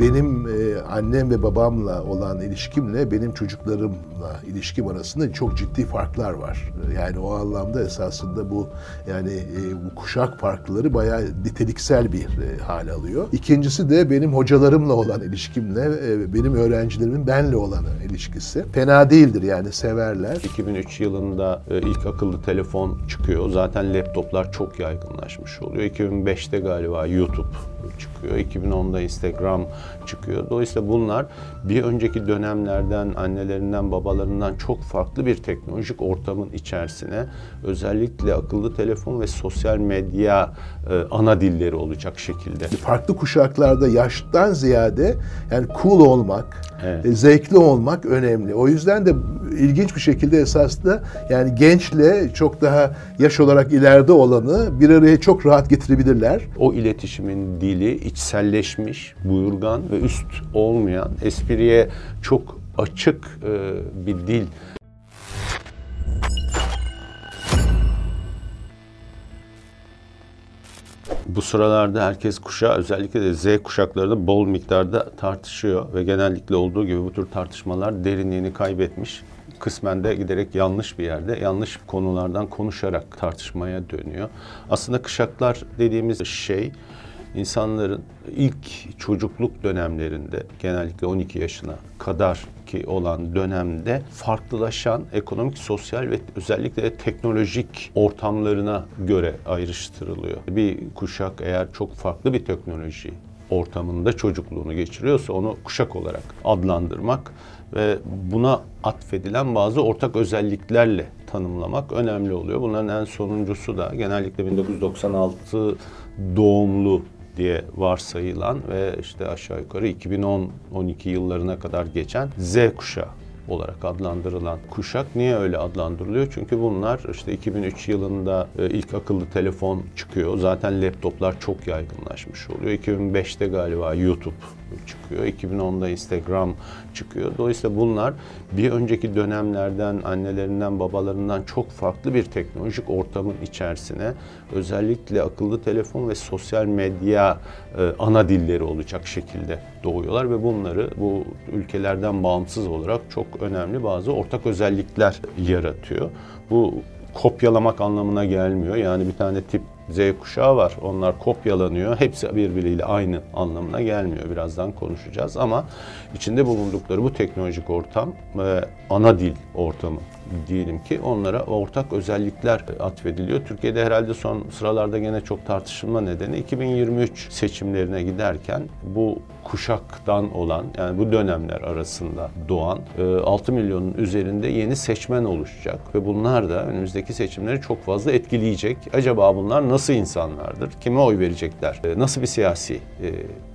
benim e, annem ve babamla olan ilişkimle benim çocuklarımla ilişkim arasında çok ciddi farklar var. Yani o anlamda esasında bu yani e, bu kuşak farkları bayağı niteliksel bir e, hal alıyor. İkincisi de benim hocalarımla olan ilişkimle e, benim öğrencilerimin benle olan ilişkisi. Fena değildir yani severler. 2003 yılında e, ilk akıllı telefon çıkıyor. Zaten laptoplar çok yaygınlaşmış oluyor. 2005'te galiba YouTube çıkıyor. 2010'da Instagram çıkıyor. Dolayısıyla bunlar bir önceki dönemlerden, annelerinden, babalarından çok farklı bir teknolojik ortamın içerisine özellikle akıllı telefon ve sosyal medya e, ana dilleri olacak şekilde. Farklı kuşaklarda yaştan ziyade yani cool olmak, Evet. e, zevkli olmak önemli. O yüzden de ilginç bir şekilde esasında yani gençle çok daha yaş olarak ileride olanı bir araya çok rahat getirebilirler. O iletişimin dili içselleşmiş, buyurgan ve üst olmayan, espriye çok açık e, bir dil. Bu sıralarda herkes kuşağı özellikle de Z kuşakları da bol miktarda tartışıyor ve genellikle olduğu gibi bu tür tartışmalar derinliğini kaybetmiş. Kısmen de giderek yanlış bir yerde, yanlış konulardan konuşarak tartışmaya dönüyor. Aslında kuşaklar dediğimiz şey insanların ilk çocukluk dönemlerinde genellikle 12 yaşına kadar ki olan dönemde farklılaşan ekonomik, sosyal ve özellikle de teknolojik ortamlarına göre ayrıştırılıyor. Bir kuşak eğer çok farklı bir teknoloji ortamında çocukluğunu geçiriyorsa onu kuşak olarak adlandırmak ve buna atfedilen bazı ortak özelliklerle tanımlamak önemli oluyor. Bunların en sonuncusu da genellikle 1996 doğumlu diye varsayılan ve işte aşağı yukarı 2010-12 yıllarına kadar geçen Z kuşağı olarak adlandırılan kuşak niye öyle adlandırılıyor? Çünkü bunlar işte 2003 yılında e, ilk akıllı telefon çıkıyor. Zaten laptoplar çok yaygınlaşmış oluyor. 2005'te galiba YouTube çıkıyor. 2010'da Instagram çıkıyor. Dolayısıyla bunlar bir önceki dönemlerden, annelerinden, babalarından çok farklı bir teknolojik ortamın içerisine özellikle akıllı telefon ve sosyal medya e, ana dilleri olacak şekilde doğuyorlar ve bunları bu ülkelerden bağımsız olarak çok önemli bazı ortak özellikler yaratıyor. Bu kopyalamak anlamına gelmiyor. Yani bir tane tip Z kuşağı var. Onlar kopyalanıyor. Hepsi birbiriyle aynı anlamına gelmiyor. Birazdan konuşacağız ama içinde bulundukları bu teknolojik ortam ve ana dil ortamı diyelim ki onlara ortak özellikler atfediliyor. Türkiye'de herhalde son sıralarda gene çok tartışılma nedeni 2023 seçimlerine giderken bu kuşaktan olan yani bu dönemler arasında doğan 6 milyonun üzerinde yeni seçmen oluşacak ve bunlar da önümüzdeki seçimleri çok fazla etkileyecek. Acaba bunlar nasıl insanlardır? Kime oy verecekler? Nasıl bir siyasi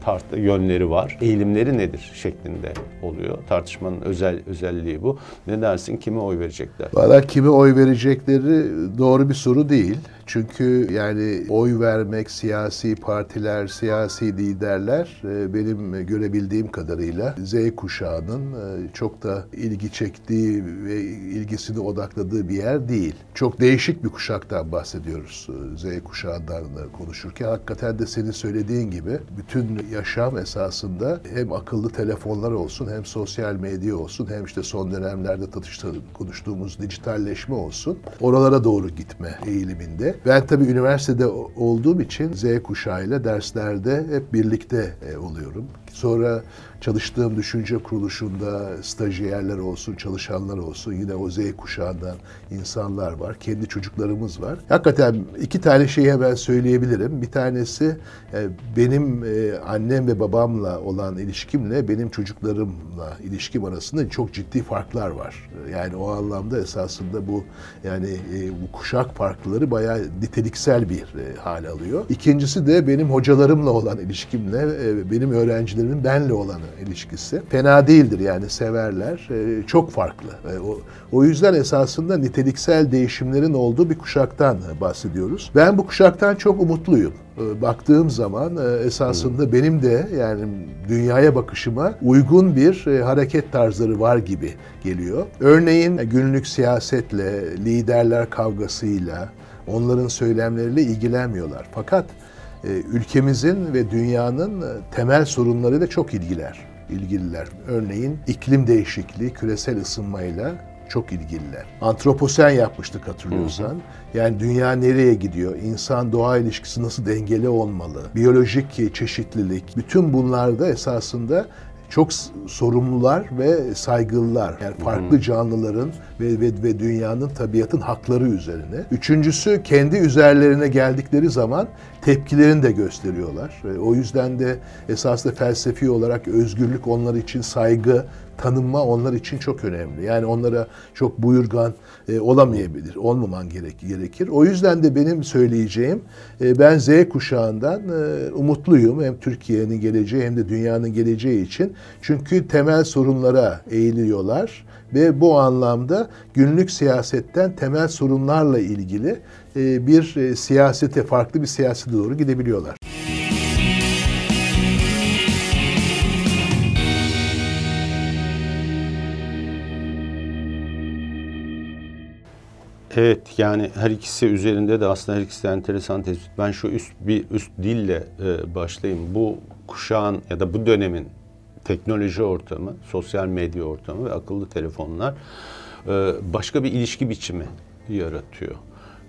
tartı yönleri var? Eğilimleri nedir şeklinde oluyor. Tartışmanın özel özelliği bu. Ne dersin? Kime oy verecekler? Valla kime oy verecekleri doğru bir soru değil. Çünkü yani oy vermek, siyasi partiler, siyasi liderler benim görebildiğim kadarıyla Z kuşağının çok da ilgi çektiği ve ilgisini odakladığı bir yer değil. Çok değişik bir kuşaktan bahsediyoruz Z kuşağından konuşurken. Hakikaten de senin söylediğin gibi bütün yaşam esasında hem akıllı telefonlar olsun hem sosyal medya olsun hem işte son dönemlerde tartıştığımız, konuştuğumuz dijitalleşme olsun oralara doğru gitme eğiliminde. Ben tabii üniversitede olduğum için Z kuşağıyla derslerde hep birlikte oluyorum. Sonra çalıştığım düşünce kuruluşunda stajyerler olsun, çalışanlar olsun yine o Z kuşağından insanlar var. Kendi çocuklarımız var. Hakikaten iki tane şeyi hemen söyleyebilirim. Bir tanesi benim annem ve babamla olan ilişkimle benim çocuklarımla ilişkim arasında çok ciddi farklar var. Yani o anlamda esasında bu yani bu kuşak farkları bayağı niteliksel bir hal alıyor. İkincisi de benim hocalarımla olan ilişkimle benim öğrencilerimin benle olan ilişkisi fena değildir yani severler. Çok farklı. O, o yüzden esasında niteliksel değişimlerin olduğu bir kuşaktan bahsediyoruz. Ben bu kuşaktan çok umutluyum baktığım zaman esasında benim de yani dünyaya bakışıma uygun bir hareket tarzları var gibi geliyor. Örneğin günlük siyasetle, liderler kavgasıyla, onların söylemleriyle ilgilenmiyorlar. Fakat ülkemizin ve dünyanın temel sorunlarıyla çok ilgiler, ilgililer. Örneğin iklim değişikliği, küresel ısınmayla çok ilgililer. Antroposen yapmıştık hatırlıyorsan. Yani dünya nereye gidiyor? İnsan doğa ilişkisi nasıl dengeli olmalı? Biyolojik çeşitlilik. Bütün bunlarda esasında çok sorumlular ve saygılılar. Yani farklı canlıların ve, ve, ve dünyanın, tabiatın hakları üzerine. Üçüncüsü kendi üzerlerine geldikleri zaman tepkilerini de gösteriyorlar. O yüzden de esasında felsefi olarak özgürlük onlar için saygı, tanınma onlar için çok önemli. Yani onlara çok buyurgan e, olamayabilir, olmaman gerek, gerekir. O yüzden de benim söyleyeceğim, e, ben Z kuşağından e, umutluyum. Hem Türkiye'nin geleceği hem de dünyanın geleceği için. Çünkü temel sorunlara eğiliyorlar ve bu anlamda günlük siyasetten temel sorunlarla ilgili bir e, siyasete, farklı bir siyasete doğru gidebiliyorlar. Evet yani her ikisi üzerinde de aslında her ikisi de enteresan tespit. Ben şu üst bir üst dille e, başlayayım. Bu kuşağın ya da bu dönemin teknoloji ortamı, sosyal medya ortamı ve akıllı telefonlar e, başka bir ilişki biçimi yaratıyor.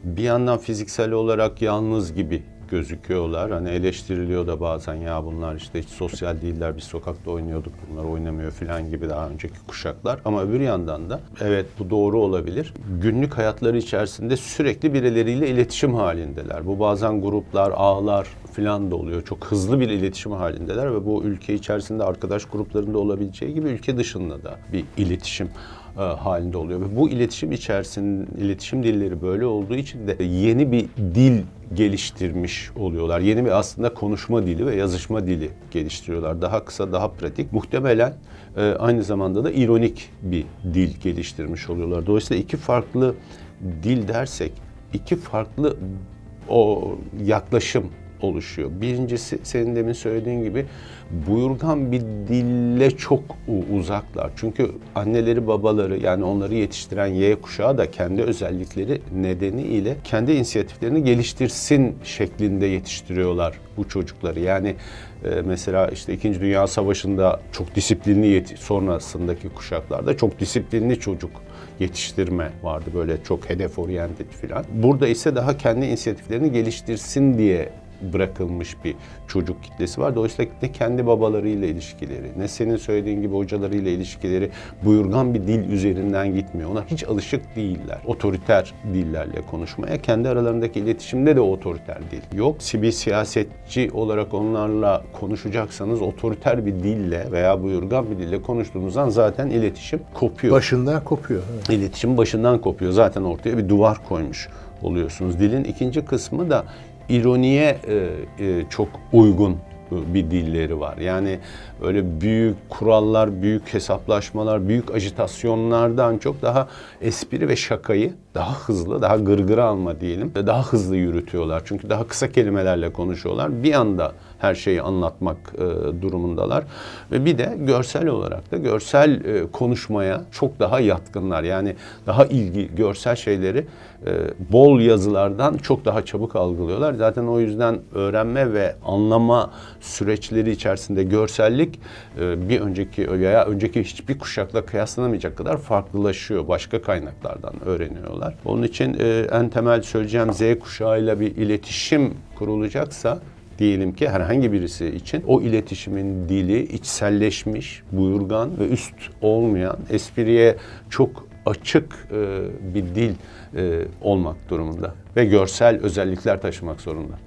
Bir yandan fiziksel olarak yalnız gibi gözüküyorlar. Hani eleştiriliyor da bazen ya bunlar işte hiç sosyal değiller biz sokakta oynuyorduk bunlar oynamıyor falan gibi daha önceki kuşaklar. Ama öbür yandan da evet bu doğru olabilir. Günlük hayatları içerisinde sürekli birileriyle iletişim halindeler. Bu bazen gruplar, ağlar falan da oluyor. Çok hızlı bir iletişim halindeler ve bu ülke içerisinde arkadaş gruplarında olabileceği gibi ülke dışında da bir iletişim e, halinde oluyor. Ve bu iletişim içerisinde iletişim dilleri böyle olduğu için de yeni bir dil geliştirmiş oluyorlar. Yeni bir aslında konuşma dili ve yazışma dili geliştiriyorlar. Daha kısa, daha pratik. Muhtemelen e, aynı zamanda da ironik bir dil geliştirmiş oluyorlar. Dolayısıyla iki farklı dil dersek, iki farklı o yaklaşım oluşuyor. Birincisi senin demin söylediğin gibi buyurgan bir dille çok uzaklar. Çünkü anneleri babaları yani onları yetiştiren Y kuşağı da kendi özellikleri nedeniyle kendi inisiyatiflerini geliştirsin şeklinde yetiştiriyorlar bu çocukları. Yani e, mesela işte 2. Dünya Savaşı'nda çok disiplinli yeti sonrasındaki kuşaklarda çok disiplinli çocuk yetiştirme vardı böyle çok hedef oryanted filan. Burada ise daha kendi inisiyatiflerini geliştirsin diye bırakılmış bir çocuk kitlesi var. Dolayısıyla ne kendi babalarıyla ilişkileri, ne senin söylediğin gibi hocalarıyla ilişkileri buyurgan bir dil üzerinden gitmiyor. Ona hiç alışık değiller. Otoriter dillerle konuşmaya. Kendi aralarındaki iletişimde de otoriter dil yok. Bir siyasetçi olarak onlarla konuşacaksanız otoriter bir dille veya buyurgan bir dille konuştuğunuzdan zaten iletişim kopuyor. Başından kopuyor. Evet. İletişim başından kopuyor. Zaten ortaya bir duvar koymuş oluyorsunuz. Dilin ikinci kısmı da ironiye e, e, çok uygun bir dilleri var. Yani öyle büyük kurallar, büyük hesaplaşmalar, büyük ajitasyonlardan çok daha espri ve şakayı daha hızlı, daha gırgıra alma diyelim, daha hızlı yürütüyorlar. Çünkü daha kısa kelimelerle konuşuyorlar. Bir anda her şeyi anlatmak e, durumundalar. Ve bir de görsel olarak da görsel e, konuşmaya çok daha yatkınlar. Yani daha ilgi, görsel şeyleri e, bol yazılardan çok daha çabuk algılıyorlar. Zaten o yüzden öğrenme ve anlama süreçleri içerisinde görsellik e, bir önceki veya önceki hiçbir kuşakla kıyaslanamayacak kadar farklılaşıyor. Başka kaynaklardan öğreniyorlar. Onun için e, en temel söyleyeceğim Z kuşağıyla bir iletişim kurulacaksa diyelim ki herhangi birisi için o iletişimin dili içselleşmiş, buyurgan ve üst olmayan, espriye çok açık e, bir dil e, olmak durumunda ve görsel özellikler taşımak zorunda.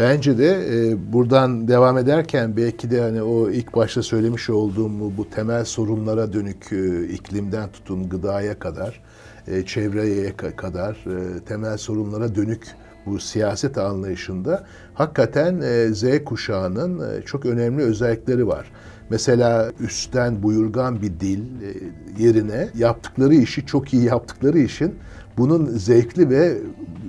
Bence de e, buradan devam ederken belki de hani o ilk başta söylemiş olduğum bu temel sorunlara dönük e, iklimden tutun gıdaya kadar, e, çevreye kadar e, temel sorunlara dönük bu siyaset anlayışında hakikaten e, Z kuşağının e, çok önemli özellikleri var. Mesela üstten buyurgan bir dil e, yerine yaptıkları işi çok iyi yaptıkları için bunun zevkli ve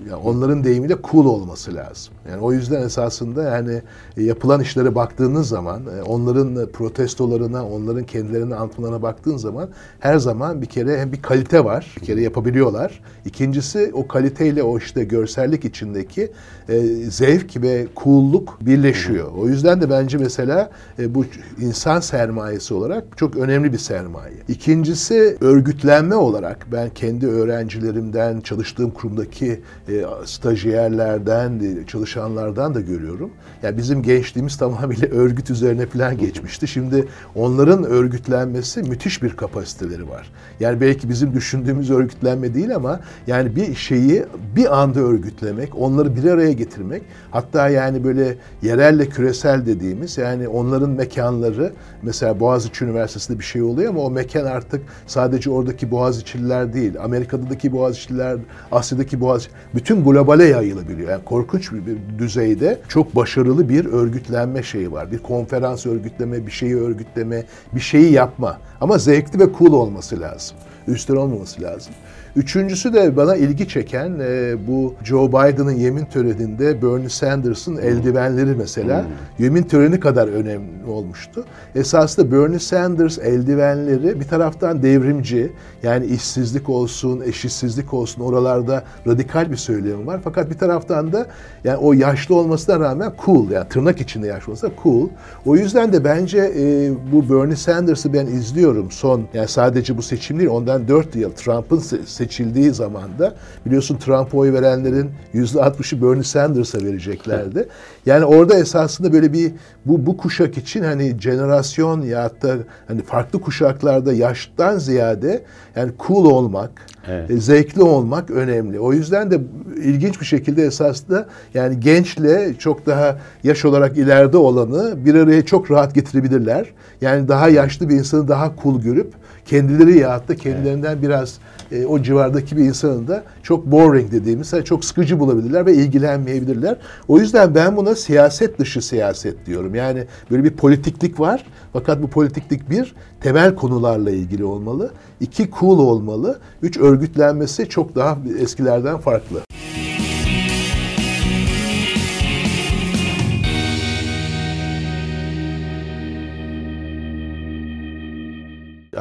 yani onların deyimiyle cool olması lazım. Yani o yüzden esasında yani yapılan işlere baktığınız zaman, e, onların protestolarına, onların kendilerine antrenmanına baktığın zaman her zaman bir kere hem bir kalite var, bir kere yapabiliyorlar. İkincisi o kaliteyle o işte görsellik içindeki e, zevk ve cool'luk birleşiyor. O yüzden de bence mesela e, bu insan sermayesi olarak çok önemli bir sermaye. İkincisi örgütlenme olarak ben kendi öğrencilerimden, çalıştığım kurumdaki e, stajyerlerden, e, çalışanlardan da görüyorum. Yani bizim gençliğimiz tamamıyla örgüt üzerine plan geçmişti. Şimdi onların örgütlenmesi müthiş bir kapasiteleri var. Yani belki bizim düşündüğümüz örgütlenme değil ama yani bir şeyi bir anda örgütlemek, onları bir araya getirmek, hatta yani böyle yerelle küresel dediğimiz yani onların mekanları mesela Boğaziçi Üniversitesi'nde bir şey oluyor ama o mekan artık sadece oradaki Boğaziçi'liler değil, Amerika'daki Boğaziçi'liler, Asya'daki Boğaziçi, bütün globale yayılabiliyor. Yani korkunç bir, bir düzeyde çok başarılı bir örgütlenme şeyi var. Bir konferans örgütleme, bir şeyi örgütleme, bir şeyi yapma. Ama zevkli ve cool olması lazım. Üstün olmaması lazım. Üçüncüsü de bana ilgi çeken e, bu Joe Biden'ın yemin töreninde Bernie Sanders'ın eldivenleri mesela hmm. yemin töreni kadar önemli olmuştu. Esasında Bernie Sanders eldivenleri bir taraftan devrimci yani işsizlik olsun, eşitsizlik olsun oralarda radikal bir söylemi var. Fakat bir taraftan da yani o yaşlı olmasına rağmen cool yani tırnak içinde yaşlı olsa cool. O yüzden de bence e, bu Bernie Sanders'ı ben izliyorum son yani sadece bu seçim değil ondan 4 yıl Trump'ın seçildiği zaman da biliyorsun Trump'a oy verenlerin %60'ı Bernie Sanders'a vereceklerdi. Yani orada esasında böyle bir bu bu kuşak için hani jenerasyon ya da hani farklı kuşaklarda yaştan ziyade yani cool olmak, evet. E, zevkli olmak önemli. O yüzden de ilginç bir şekilde esasında yani gençle çok daha yaş olarak ileride olanı bir araya çok rahat getirebilirler. Yani daha yaşlı bir insanı daha cool görüp kendileri ya da kendilerinden evet. biraz e, o civardaki bir insanın da çok boring dediğimiz, yani çok sıkıcı bulabilirler ve ilgilenmeyebilirler. O yüzden ben buna siyaset dışı siyaset diyorum. Yani böyle bir politiklik var. Fakat bu politiklik bir, temel konularla ilgili olmalı. iki cool olmalı. Üç, örgütlenmesi çok daha eskilerden farklı.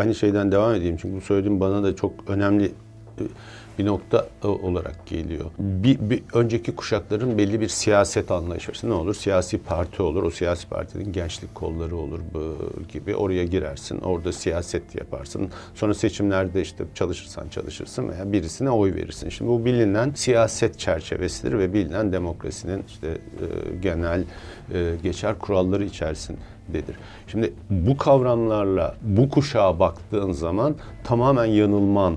Aynı şeyden devam edeyim çünkü bu söylediğim bana da çok önemli e, bir nokta e, olarak geliyor. Bir, bir önceki kuşakların belli bir siyaset anlayışı ne olur? Siyasi parti olur. O siyasi partinin gençlik kolları olur gibi. Oraya girersin. Orada siyaset yaparsın. Sonra seçimlerde işte çalışırsan çalışırsın veya birisine oy verirsin. Şimdi bu bilinen siyaset çerçevesidir ve bilinen demokrasinin işte e, genel e, geçer kuralları içerisindedir. Şimdi bu kavramlarla bu kuşağa baktığın zaman tamamen yanılman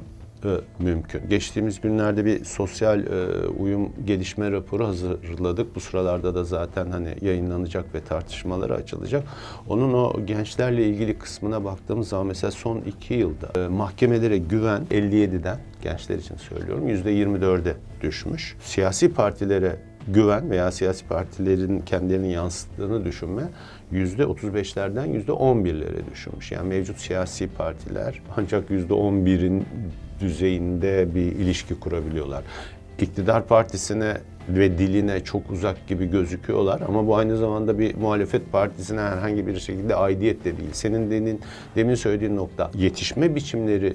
mümkün. Geçtiğimiz günlerde bir sosyal e, uyum gelişme raporu hazırladık. Bu sıralarda da zaten hani yayınlanacak ve tartışmaları açılacak. Onun o gençlerle ilgili kısmına baktığımız zaman mesela son iki yılda e, mahkemelere güven 57'den gençler için söylüyorum %24'e düşmüş. Siyasi partilere güven veya siyasi partilerin kendilerini yansıttığını düşünme yüzde 35'lerden yüzde 11'lere düşürmüş. Yani mevcut siyasi partiler ancak yüzde 11'in düzeyinde bir ilişki kurabiliyorlar. İktidar partisine ve diline çok uzak gibi gözüküyorlar ama bu aynı zamanda bir muhalefet partisine herhangi bir şekilde aidiyet de değil. Senin demin, demin söylediğin nokta yetişme biçimleri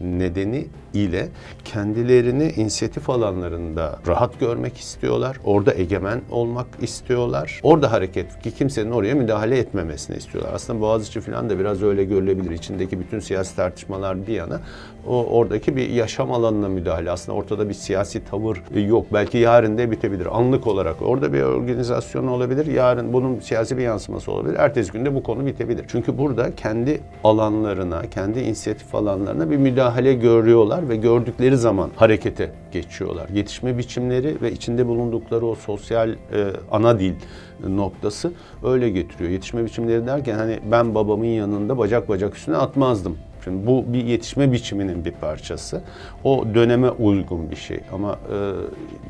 nedeni ile kendilerini inisiyatif alanlarında rahat görmek istiyorlar. Orada egemen olmak istiyorlar. Orada hareket ki kimsenin oraya müdahale etmemesini istiyorlar. Aslında Boğaziçi falan da biraz öyle görülebilir. İçindeki bütün siyasi tartışmalar bir yana o oradaki bir yaşam alanına müdahale. Aslında ortada bir siyasi tavır yok. Belki yarın da bitebilir. Anlık olarak. Orada bir organizasyon olabilir. Yarın bunun siyasi bir yansıması olabilir. Ertesi günde bu konu bitebilir. Çünkü burada kendi alanlarına, kendi inisiyatif alanlarına bir müdahale görüyorlar ve gördükleri zaman harekete geçiyorlar. Yetişme biçimleri ve içinde bulundukları o sosyal e, ana dil noktası öyle getiriyor. Yetişme biçimleri derken hani ben babamın yanında bacak bacak üstüne atmazdım Şimdi bu bir yetişme biçiminin bir parçası. O döneme uygun bir şey. Ama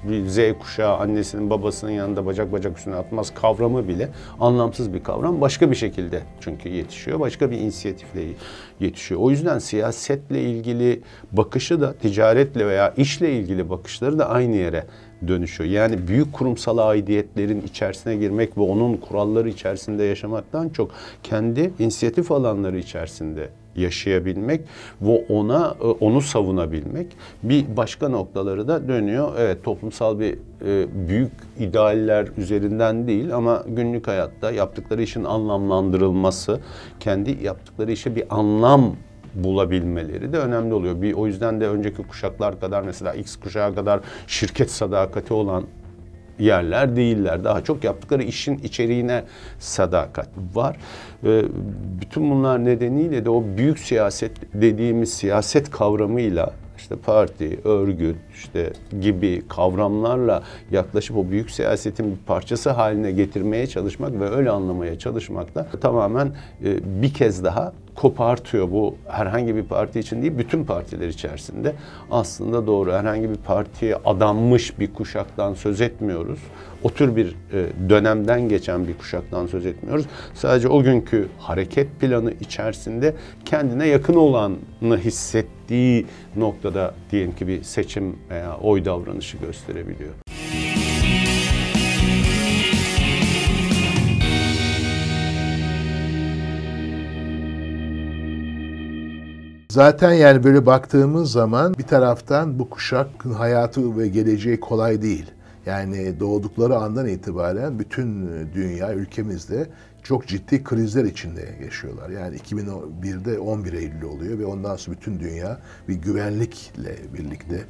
e, bir Z kuşağı annesinin babasının yanında bacak bacak üstüne atmaz kavramı bile anlamsız bir kavram. Başka bir şekilde çünkü yetişiyor. Başka bir inisiyatifle yetişiyor. O yüzden siyasetle ilgili bakışı da ticaretle veya işle ilgili bakışları da aynı yere dönüşüyor. Yani büyük kurumsal aidiyetlerin içerisine girmek ve onun kuralları içerisinde yaşamaktan çok kendi inisiyatif alanları içerisinde yaşayabilmek ve ona e, onu savunabilmek bir başka noktaları da dönüyor. Evet toplumsal bir e, büyük idealler üzerinden değil ama günlük hayatta yaptıkları işin anlamlandırılması, kendi yaptıkları işe bir anlam bulabilmeleri de önemli oluyor. Bir o yüzden de önceki kuşaklar kadar mesela X kuşağı kadar şirket sadakati olan yerler değiller. Daha çok yaptıkları işin içeriğine sadakat var. Ve bütün bunlar nedeniyle de o büyük siyaset dediğimiz siyaset kavramıyla işte parti, örgüt işte gibi kavramlarla yaklaşıp o büyük siyasetin bir parçası haline getirmeye çalışmak ve öyle anlamaya çalışmak da tamamen e, bir kez daha kopartıyor. Bu herhangi bir parti için değil, bütün partiler içerisinde aslında doğru. Herhangi bir partiye adanmış bir kuşaktan söz etmiyoruz. O tür bir e, dönemden geçen bir kuşaktan söz etmiyoruz. Sadece o günkü hareket planı içerisinde kendine yakın olanı hissettiği noktada diyelim ki bir seçim veya oy davranışı gösterebiliyor. Zaten yani böyle baktığımız zaman bir taraftan bu kuşakın hayatı ve geleceği kolay değil. Yani doğdukları andan itibaren bütün dünya ülkemizde çok ciddi krizler içinde yaşıyorlar. Yani 2001'de 11 Eylül oluyor ve ondan sonra bütün dünya bir güvenlikle birlikte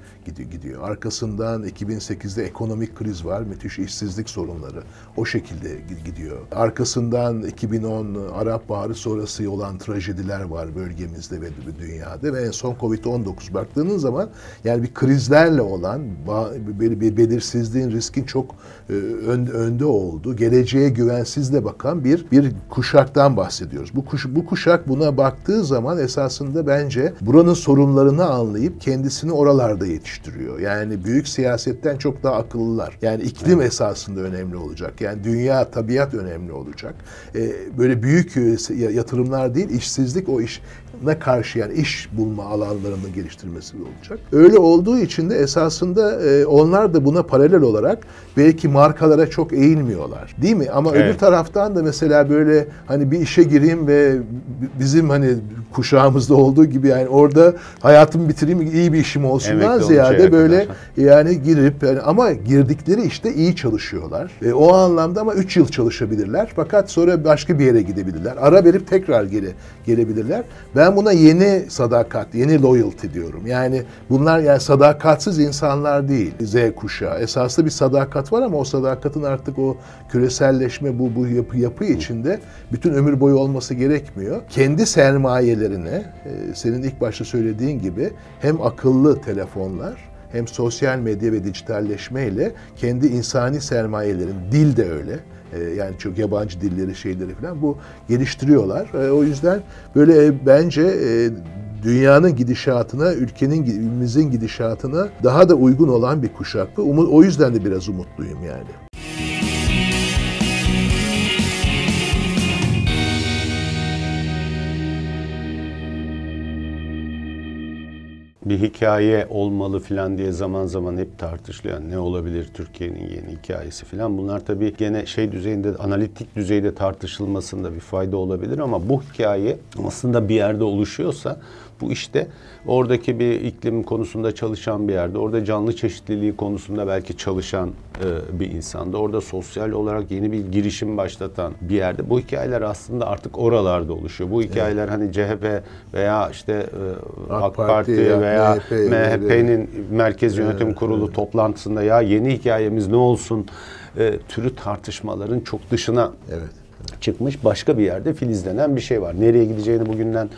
gidiyor. Arkasından 2008'de ekonomik kriz var, müthiş işsizlik sorunları o şekilde gidiyor. Arkasından 2010 Arap Baharı sonrası olan trajediler var bölgemizde ve dünyada ve en son Covid-19 baktığınız zaman yani bir krizlerle olan bir belirsizliğin riskin çok e, önde olduğu, geleceğe güvensizle bakan bir bir kuşaktan bahsediyoruz. Bu, kuş, bu kuşak buna baktığı zaman esasında bence buranın sorunlarını anlayıp kendisini oralarda yetiştiriyor. Yani büyük siyasetten çok daha akıllılar. Yani iklim evet. esasında önemli olacak. Yani dünya, tabiat önemli olacak. Ee, böyle büyük e, yatırımlar değil, işsizlik o iş ne karşı yani iş bulma alanlarını geliştirmesi olacak. Öyle olduğu için de esasında e, onlar da buna paralel olarak belki markalara çok eğilmiyorlar. Değil mi? Ama evet. öbür taraftan da mesela böyle hani bir işe gireyim ve bizim hani kuşağımızda olduğu gibi yani orada hayatımı bitireyim iyi bir işim olsundan evet, ziyade böyle kadar. yani girip yani ama girdikleri işte iyi çalışıyorlar. E, o anlamda ama 3 yıl çalışabilirler. Fakat sonra başka bir yere gidebilirler. Ara verip tekrar gele, gelebilirler. Ben buna yeni sadakat, yeni loyalty diyorum. Yani bunlar yani sadakatsiz insanlar değil. Z kuşağı. Esaslı bir sadakat var ama o sadakatin artık o küreselleşme bu bu yapı yapı içinde bütün ömür boyu olması gerekmiyor. Kendi sermayelerine e, senin ilk başta söylediğin gibi hem akıllı telefonlar hem sosyal medya ve dijitalleşme ile kendi insani sermayelerin, dil de öyle, e, yani çok yabancı dilleri şeyleri falan bu geliştiriyorlar. E, o yüzden böyle bence dünyanın gidişatına, ülkenin ülkemizin gidişatına daha da uygun olan bir kuşak bu. O yüzden de biraz umutluyum yani. Bir hikaye olmalı filan diye zaman zaman hep tartışılıyor. Ne olabilir Türkiye'nin yeni hikayesi filan. Bunlar tabii gene şey düzeyinde, analitik düzeyde tartışılmasında bir fayda olabilir ama bu hikaye aslında bir yerde oluşuyorsa bu işte oradaki bir iklim konusunda çalışan bir yerde, orada canlı çeşitliliği konusunda belki çalışan e, bir insanda, orada sosyal olarak yeni bir girişim başlatan bir yerde. Bu hikayeler aslında artık oralarda oluşuyor. Bu hikayeler evet. hani CHP veya işte e, AK, AK Parti, Parti veya MHP'nin Merkez Yönetim evet, Kurulu evet. toplantısında ya yeni hikayemiz ne olsun e, türü tartışmaların çok dışına evet, evet. çıkmış başka bir yerde filizlenen bir şey var. Nereye gideceğini bugünden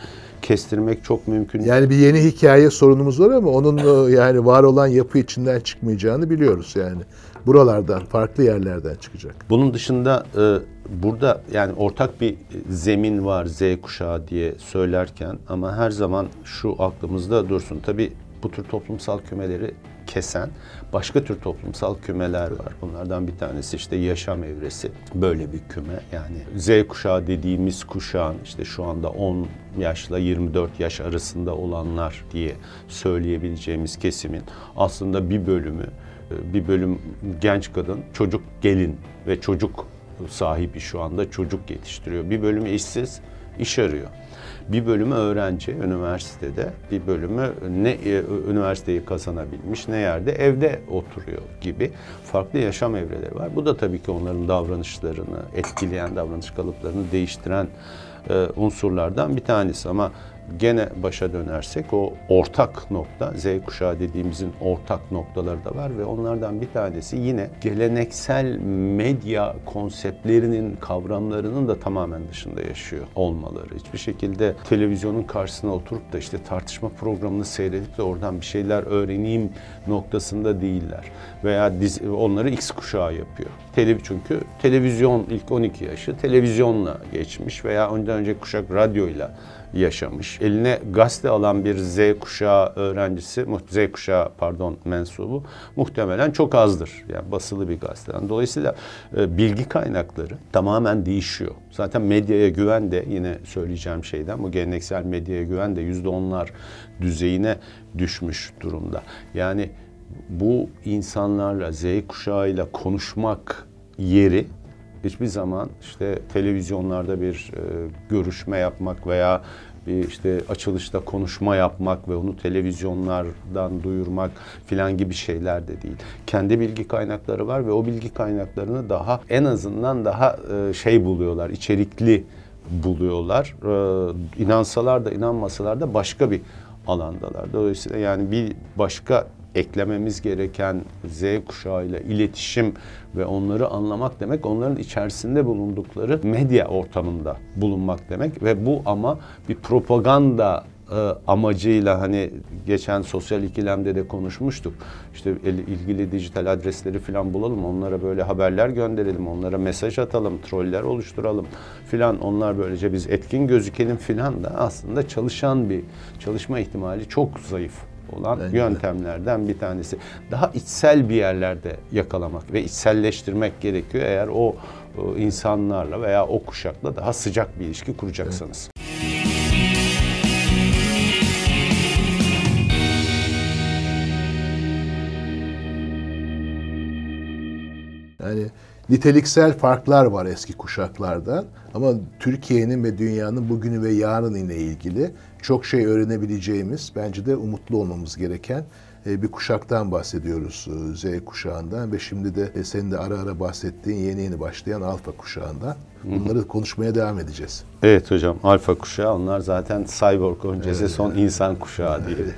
kestirmek çok mümkün. Yani bir yeni hikaye sorunumuz var ama onun e, yani var olan yapı içinden çıkmayacağını biliyoruz yani. Buralardan, farklı yerlerden çıkacak. Bunun dışında e, burada yani ortak bir zemin var Z kuşağı diye söylerken ama her zaman şu aklımızda dursun. Tabii bu tür toplumsal kümeleri kesen başka tür toplumsal kümeler var. Bunlardan bir tanesi işte yaşam evresi. Böyle bir küme. Yani Z kuşağı dediğimiz kuşağın işte şu anda 10 yaşla 24 yaş arasında olanlar diye söyleyebileceğimiz kesimin aslında bir bölümü bir bölüm genç kadın, çocuk gelin ve çocuk sahibi şu anda çocuk yetiştiriyor. Bir bölümü işsiz, iş arıyor. Bir bölümü öğrenci üniversitede, bir bölümü ne e, üniversiteyi kazanabilmiş, ne yerde evde oturuyor gibi farklı yaşam evreleri var. Bu da tabii ki onların davranışlarını etkileyen, davranış kalıplarını değiştiren e, unsurlardan bir tanesi ama gene başa dönersek o ortak nokta Z kuşağı dediğimizin ortak noktaları da var ve onlardan bir tanesi yine geleneksel medya konseptlerinin kavramlarının da tamamen dışında yaşıyor olmaları. Hiçbir şekilde televizyonun karşısına oturup da işte tartışma programını seyredip de oradan bir şeyler öğreneyim noktasında değiller. Veya dizi, onları X kuşağı yapıyor. Televi çünkü televizyon ilk 12 yaşı televizyonla geçmiş veya ondan önce kuşak radyoyla yaşamış. Eline gazete alan bir Z kuşağı öğrencisi, Z kuşağı pardon mensubu muhtemelen çok azdır. Yani basılı bir gazeteden. Dolayısıyla e, bilgi kaynakları tamamen değişiyor. Zaten medyaya güven de yine söyleyeceğim şeyden bu geleneksel medyaya güven de yüzde onlar düzeyine düşmüş durumda. Yani bu insanlarla Z kuşağıyla konuşmak yeri hiçbir zaman işte televizyonlarda bir e, görüşme yapmak veya bir işte açılışta konuşma yapmak ve onu televizyonlardan duyurmak filan gibi şeyler de değil. Kendi bilgi kaynakları var ve o bilgi kaynaklarını daha en azından daha e, şey buluyorlar, içerikli buluyorlar. E, inansalar da inanmasalar da başka bir alandalar. Dolayısıyla yani bir başka eklememiz gereken Z kuşağıyla iletişim ve onları anlamak demek onların içerisinde bulundukları medya ortamında bulunmak demek ve bu ama bir propaganda e, amacıyla hani geçen sosyal ikilemde de konuşmuştuk. İşte ilgili dijital adresleri falan bulalım, onlara böyle haberler gönderelim, onlara mesaj atalım, troller oluşturalım filan. Onlar böylece biz etkin gözükelim filan da aslında çalışan bir çalışma ihtimali çok zayıf olan Bence yöntemlerden bir tanesi. Daha içsel bir yerlerde yakalamak ve içselleştirmek gerekiyor eğer o, o insanlarla veya o kuşakla daha sıcak bir ilişki kuracaksanız. Evet. Yani niteliksel farklar var eski kuşaklardan ama Türkiye'nin ve dünyanın bugünü ve yarın ile ilgili çok şey öğrenebileceğimiz, bence de umutlu olmamız gereken e, bir kuşaktan bahsediyoruz e, Z kuşağından ve şimdi de e, senin de ara ara bahsettiğin yeni yeni başlayan alfa kuşağından. Bunları konuşmaya devam edeceğiz. Evet hocam alfa kuşağı onlar zaten cyborg öncesi evet. son insan kuşağı diye. Evet.